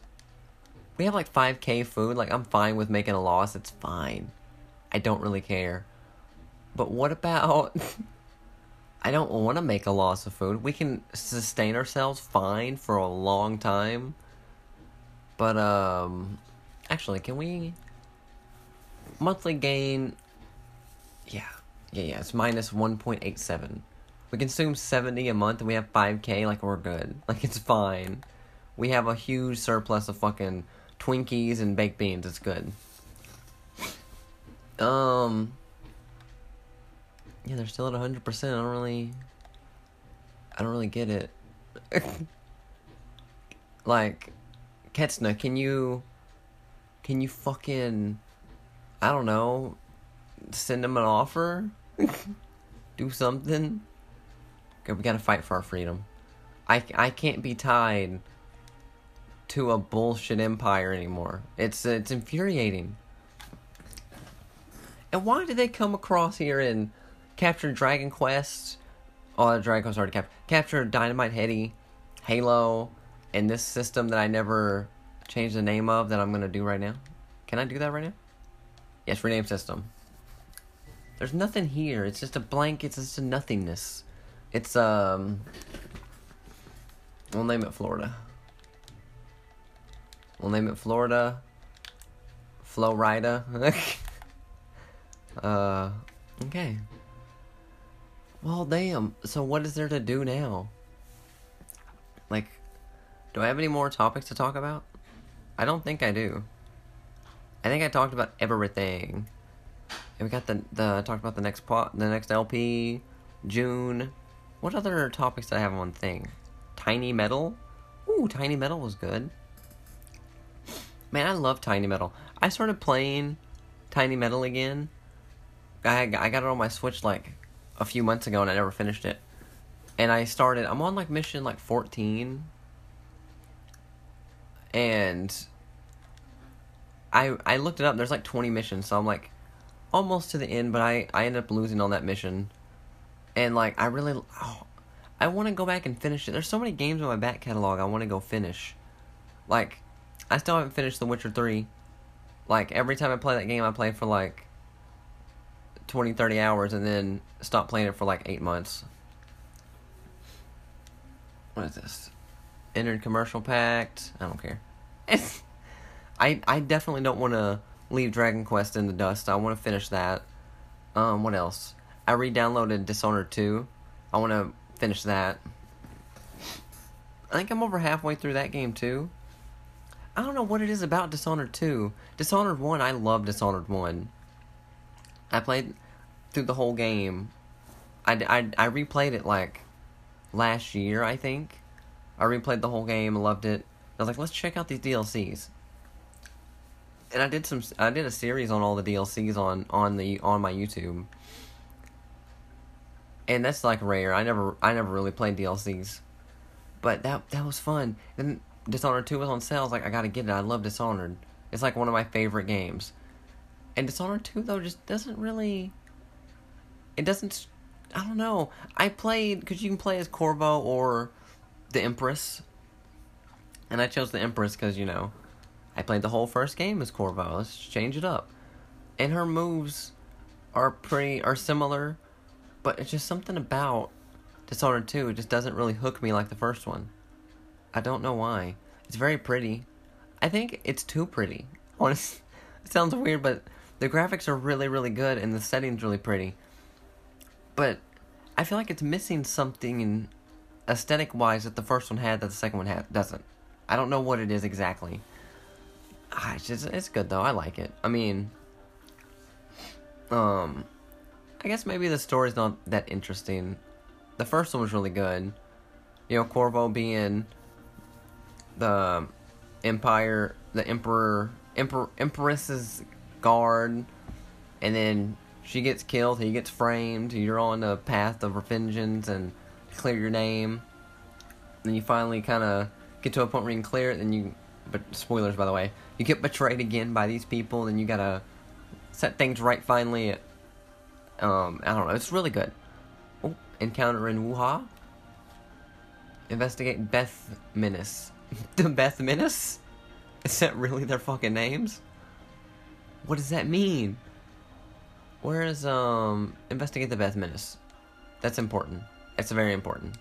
We have like 5k food. Like, I'm fine with making a loss. It's fine. I don't really care. But what about. I don't want to make a loss of food. We can sustain ourselves fine for a long time. But, um. Actually, can we. Monthly gain. Yeah. Yeah, yeah. It's minus 1.87. We consume 70 a month and we have 5k. Like, we're good. Like, it's fine. We have a huge surplus of fucking Twinkies and baked beans. It's good. Um. Yeah, they're still at 100%. I don't really. I don't really get it. like, Ketsna, can you. Can you fucking. I don't know. Send them an offer? Do something? Okay, we gotta fight for our freedom. I, I can't be tied to a bullshit empire anymore. It's it's infuriating. And why did they come across here and capture Dragon Quest? Oh, Dragon Quest already captured. Capture Dynamite Headdy, Halo, and this system that I never changed the name of that I'm gonna do right now. Can I do that right now? Yes, rename system. There's nothing here. It's just a blank. It's just a nothingness. It's um. We'll name it Florida. We'll name it Florida. Florida. uh, okay. Well, damn. So what is there to do now? Like, do I have any more topics to talk about? I don't think I do. I think I talked about everything. And we got the the talked about the next pot, the next LP, June. What other topics did I have on one thing? Tiny Metal. Ooh, Tiny Metal was good. Man, I love Tiny Metal. I started playing Tiny Metal again. I I got it on my Switch like a few months ago and I never finished it. And I started. I'm on like mission like 14. And I I looked it up. There's like 20 missions, so I'm like almost to the end. But I I ended up losing on that mission. And like I really, oh, I want to go back and finish it. There's so many games in my back catalog I want to go finish. Like I still haven't finished The Witcher 3. Like, every time I play that game, I play for like 20, 30 hours and then stop playing it for like 8 months. What is this? Entered commercial pact. I don't care. I I definitely don't want to leave Dragon Quest in the dust. I want to finish that. Um, what else? I re-downloaded Dishonored 2. I want to finish that. I think I'm over halfway through that game too. I don't know what it is about Dishonored 2. Dishonored 1, I love Dishonored 1. I played through the whole game. I, I, I replayed it like last year, I think. I replayed the whole game, loved it. I was like, let's check out these DLCs. And I did some I did a series on all the DLCs on on the on my YouTube. And that's like rare. I never I never really played DLCs. But that that was fun. And Dishonored 2 was on sale. I was like, I gotta get it. I love Dishonored. It's like one of my favorite games. And Dishonored 2, though, just doesn't really. It doesn't. I don't know. I played. Because you can play as Corvo or the Empress. And I chose the Empress because, you know, I played the whole first game as Corvo. Let's change it up. And her moves are pretty. are similar. But it's just something about Dishonored 2. It just doesn't really hook me like the first one. I don't know why. It's very pretty. I think it's too pretty. Honestly, it sounds weird, but the graphics are really, really good and the setting's really pretty. But I feel like it's missing something in aesthetic wise that the first one had that the second one had doesn't. I don't know what it is exactly. Ah, it's just it's good though. I like it. I mean, um, I guess maybe the story's not that interesting. The first one was really good. You know, Corvo being the empire, the emperor, emperor, empress's guard, and then she gets killed, he gets framed, you're on the path of vengeance and clear your name. Then you finally kind of get to a point where you can clear it, then you, but spoilers by the way, you get betrayed again by these people, then you gotta set things right finally. Um, I don't know, it's really good. Oh, encounter in Wuha. Investigate Beth Menace. the Beth Menace? Is that really their fucking names? What does that mean? Where is um investigate the Beth Menace? That's important. It's very important.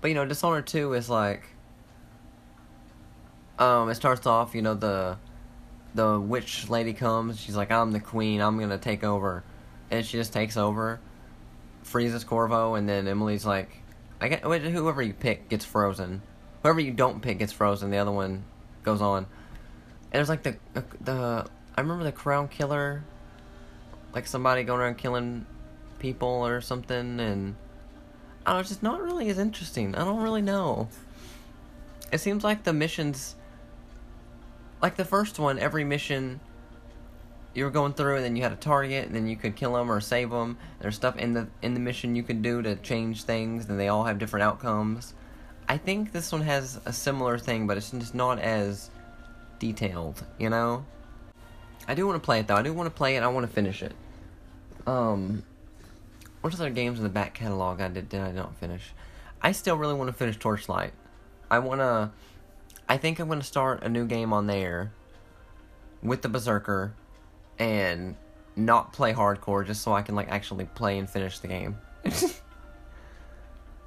But you know, Dishonored 2 is like um it starts off, you know, the the witch lady comes, she's like, I'm the queen, I'm gonna take over and she just takes over, freezes Corvo, and then Emily's like I get whoever you pick gets frozen. Whoever you don't pick gets frozen, the other one goes on. There's like the the I remember the Crown Killer, like somebody going around killing people or something, and I know, it's just not really as interesting. I don't really know. It seems like the missions, like the first one, every mission you were going through, and then you had a target, and then you could kill them or save them. There's stuff in the in the mission you could do to change things, and they all have different outcomes. I think this one has a similar thing, but it's just not as detailed, you know. I do want to play it though. I do want to play it. I want to finish it. Um, what other games in the back catalog I did did I not finish? I still really want to finish Torchlight. I want to. I think I'm going to start a new game on there with the Berserker and not play hardcore just so I can like actually play and finish the game.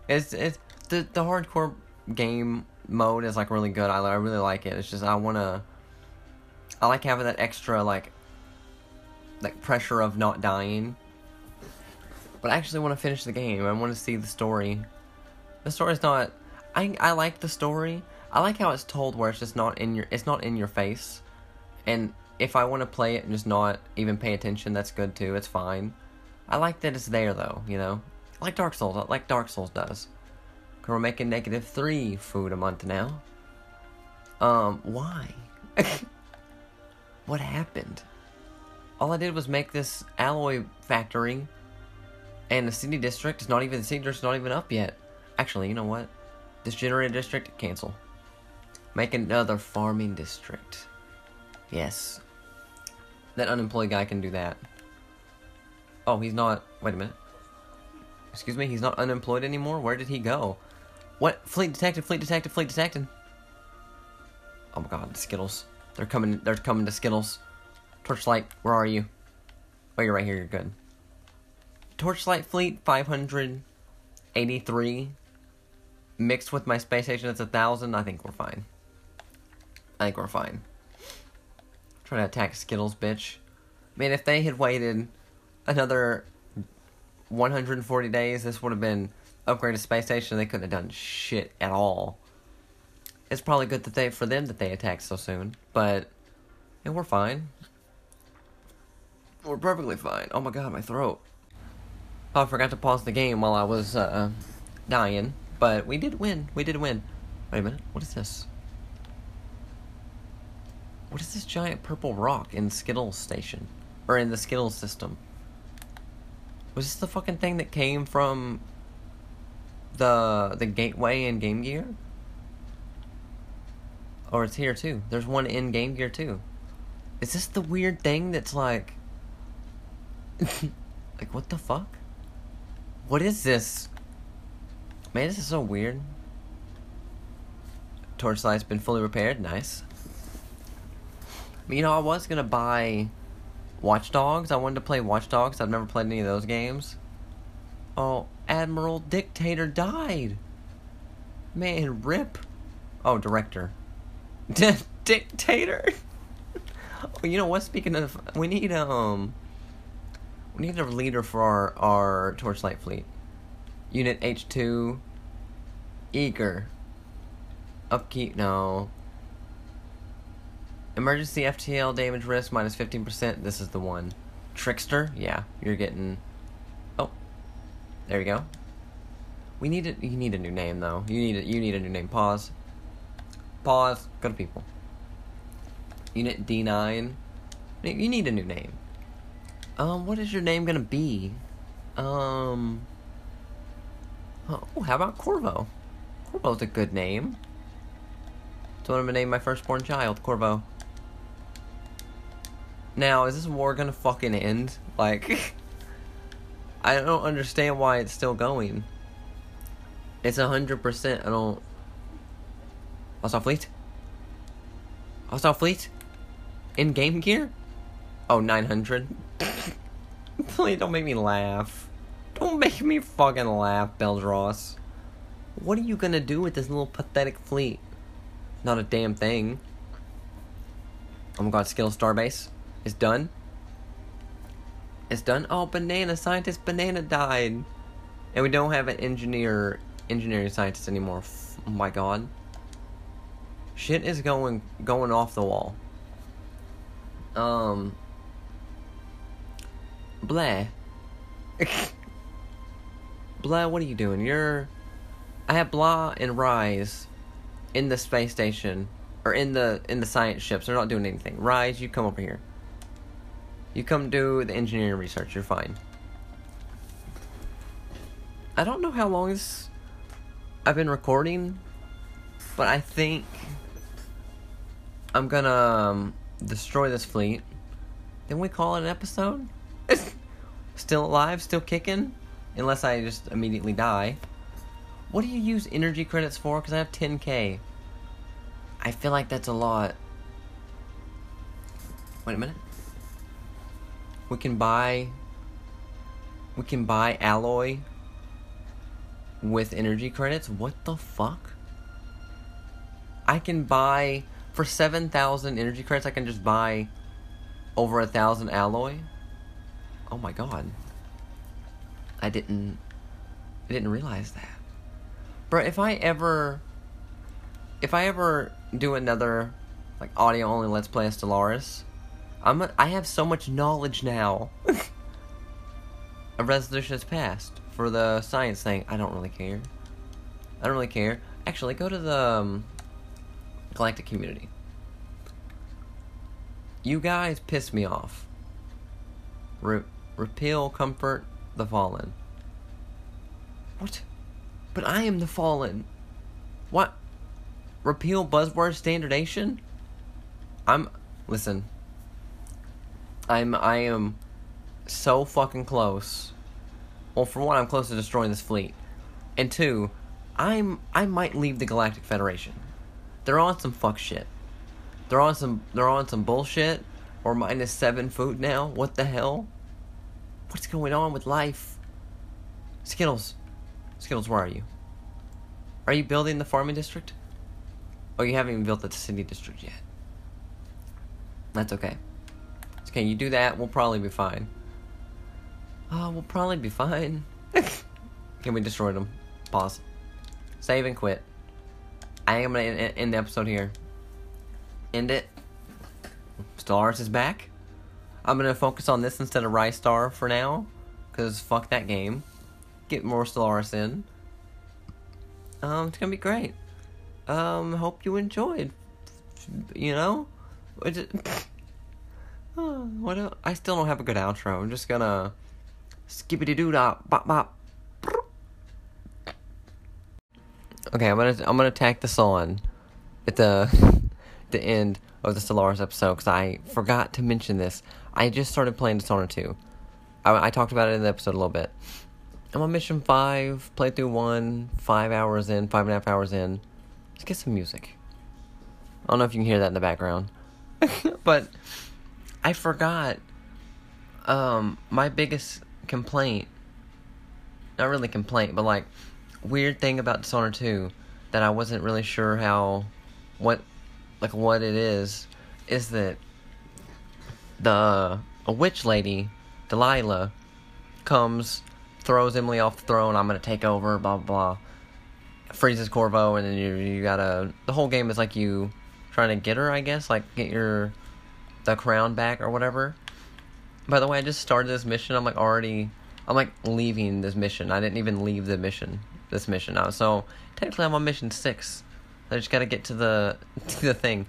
it's it's the the hardcore game mode is like really good. I I really like it. It's just I want to I like having that extra like like pressure of not dying. But I actually want to finish the game. I want to see the story. The story's not I I like the story. I like how it's told where it's just not in your it's not in your face. And if I want to play it and just not even pay attention, that's good too. It's fine. I like that it's there though, you know. Like Dark Souls, like Dark Souls does. Cause we're making negative three food a month now. Um, why? What happened? All I did was make this alloy factory, and the city district is not even the city district's not even up yet. Actually, you know what? This generator district cancel. Make another farming district. Yes. That unemployed guy can do that. Oh, he's not. Wait a minute. Excuse me, he's not unemployed anymore? Where did he go? What? Fleet detected, fleet detected, fleet detected. Oh my god, Skittles. They're coming. They're coming to Skittles. Torchlight, where are you? Oh, you're right here. You're good. Torchlight fleet 583 mixed with my space station. It's a thousand. I think we're fine. I think we're fine. Trying to attack Skittles, bitch. Man, if they had waited another 140 days, this would have been upgraded space station. They couldn't have done shit at all it's probably good that they for them that they attacked so soon. But we're fine. We're perfectly fine. Oh my god, my throat. Oh, I forgot to pause the game while I was uh, dying, but we did win. We did win. Wait a minute. What is this? What is this giant purple rock in Skittles station? Or in the Skittles system? Was this the fucking thing that came from the the gateway in Game Gear? Or it's here too. There's one in Game Gear too. Is this the weird thing that's like. like, what the fuck? What is this? Man, this is so weird. Torchlight's been fully repaired. Nice. You know, I was gonna buy Watch Dogs. I wanted to play Watch Dogs. I've never played any of those games. Oh, Admiral Dictator died. Man, rip. Oh, director. dictator. oh, you know what? Speaking of, we need um, we need a leader for our our torchlight fleet. Unit H two. Eager. Upkeep no. Emergency FTL damage risk minus fifteen percent. This is the one. Trickster. Yeah, you're getting. There you go. We need it. You need a new name though. You need a, You need a new name. Pause. Pause. Go to people. Unit D9. You need a new name. Um, what is your name gonna be? Um. Oh, how about Corvo? Corvo's a good name. So I'm gonna name my firstborn child, Corvo. Now, is this war gonna fucking end? Like, I don't understand why it's still going. It's a hundred percent. I don't. Hostile fleet. Hostile fleet. In game gear. Oh, 900. Please don't make me laugh. Don't make me fucking laugh, Beldross. What are you gonna do with this little pathetic fleet? Not a damn thing. Oh my god, Skill Starbase is done. It's done. Oh, banana scientist banana died, and we don't have an engineer engineering scientist anymore. Oh my god. Shit is going going off the wall. Um. Blah. Blah, what are you doing? You're. I have Blah and Rise in the space station or in the in the science ships. They're not doing anything. Rise, you come over here. You come do the engineering research. You're fine. I don't know how long this I've been recording, but I think I'm gonna um, destroy this fleet. Then we call it an episode. still alive, still kicking, unless I just immediately die. What do you use energy credits for? Because I have 10k. I feel like that's a lot. Wait a minute. We can buy. We can buy alloy with energy credits? What the fuck? I can buy. For 7,000 energy credits, I can just buy over a thousand alloy? Oh my god. I didn't. I didn't realize that. Bro, if I ever. If I ever do another, like, audio only Let's Play a Stellaris, I'm a, I have so much knowledge now. a resolution has passed for the science thing. I don't really care. I don't really care. Actually, go to the um, galactic community. You guys piss me off. Re- repeal comfort the fallen. What? But I am the fallen. What? Repeal buzzword standardation? I'm listen. I'm I am so fucking close. Well, for one, I'm close to destroying this fleet. And two, I'm I might leave the Galactic Federation. They're on some fuck shit. They're on some they're on some bullshit. Or minus seven food now. What the hell? What's going on with life? Skittles. Skittles, where are you? Are you building the farming district? Oh, you haven't even built the city district yet. That's okay. Okay, you do that, we'll probably be fine. Oh, we'll probably be fine. Can we destroy them? Pause. Save and quit. I am gonna end the episode here. End it. Stars is back. I'm gonna focus on this instead of Ristar for now, cause fuck that game. Get more Stellaris in. Um, it's gonna be great. Um, hope you enjoyed. You know, what? I still don't have a good outro. I'm just gonna skippity doo dah bop bop. Okay, I'm gonna I'm gonna tack this on at the the end of the Stellaris episode because I forgot to mention this. I just started playing Dishonored 2. I, I talked about it in the episode a little bit. I'm on mission five, playthrough one, five hours in, five and a half hours in. Let's get some music. I don't know if you can hear that in the background, but I forgot. Um, my biggest complaint, not really complaint, but like weird thing about Dishonored 2 that I wasn't really sure how, what, like what it is, is that the a witch lady, Delilah, comes, throws Emily off the throne. I'm gonna take over. Blah blah. blah freezes Corvo, and then you you gotta. The whole game is like you trying to get her, I guess, like get your the crown back or whatever. By the way, I just started this mission. I'm like already. I'm like leaving this mission. I didn't even leave the mission. This mission now. So technically, I'm on mission six. I just gotta get to the to the thing.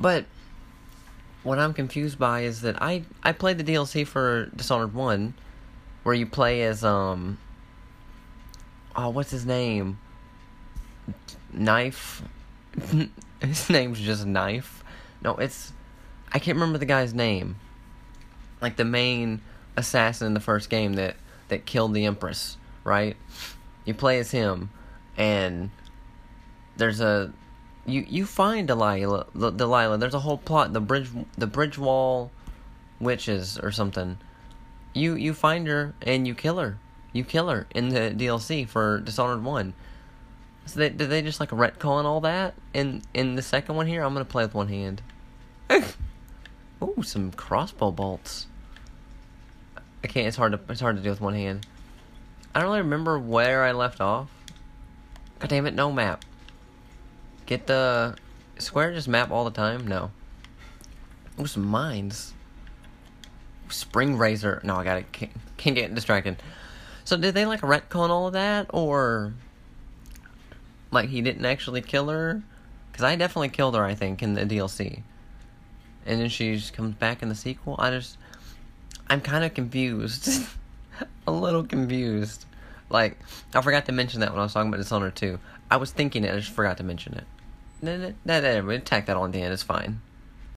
But what I'm confused by is that I I played the DLC for Dishonored One, where you play as um. Oh, what's his name? Knife. his name's just Knife. No, it's I can't remember the guy's name. Like the main assassin in the first game that that killed the Empress, right? You play as him, and there's a you you find Delilah. Delilah. There's a whole plot. The bridge the bridge wall witches or something. You you find her and you kill her. You kill her in the DLC for Dishonored One. So they, did they just like retcon all that in in the second one here? I'm gonna play with one hand. Ooh, some crossbow bolts. I can't. It's hard to. It's hard to do with one hand. I don't really remember where I left off. God damn it! No map. Get the square just map all the time. No. Ooh, some mines. Spring razor. No, I got it. Can't, can't get distracted. So did they like retcon all of that, or like he didn't actually kill her? Because I definitely killed her. I think in the DLC and then she comes back in the sequel. I just, I'm kind of confused, a little confused. Like I forgot to mention that when I was talking about Dishonored 2. I was thinking it, I just forgot to mention it. That, that, that, tack that on the end. It's fine.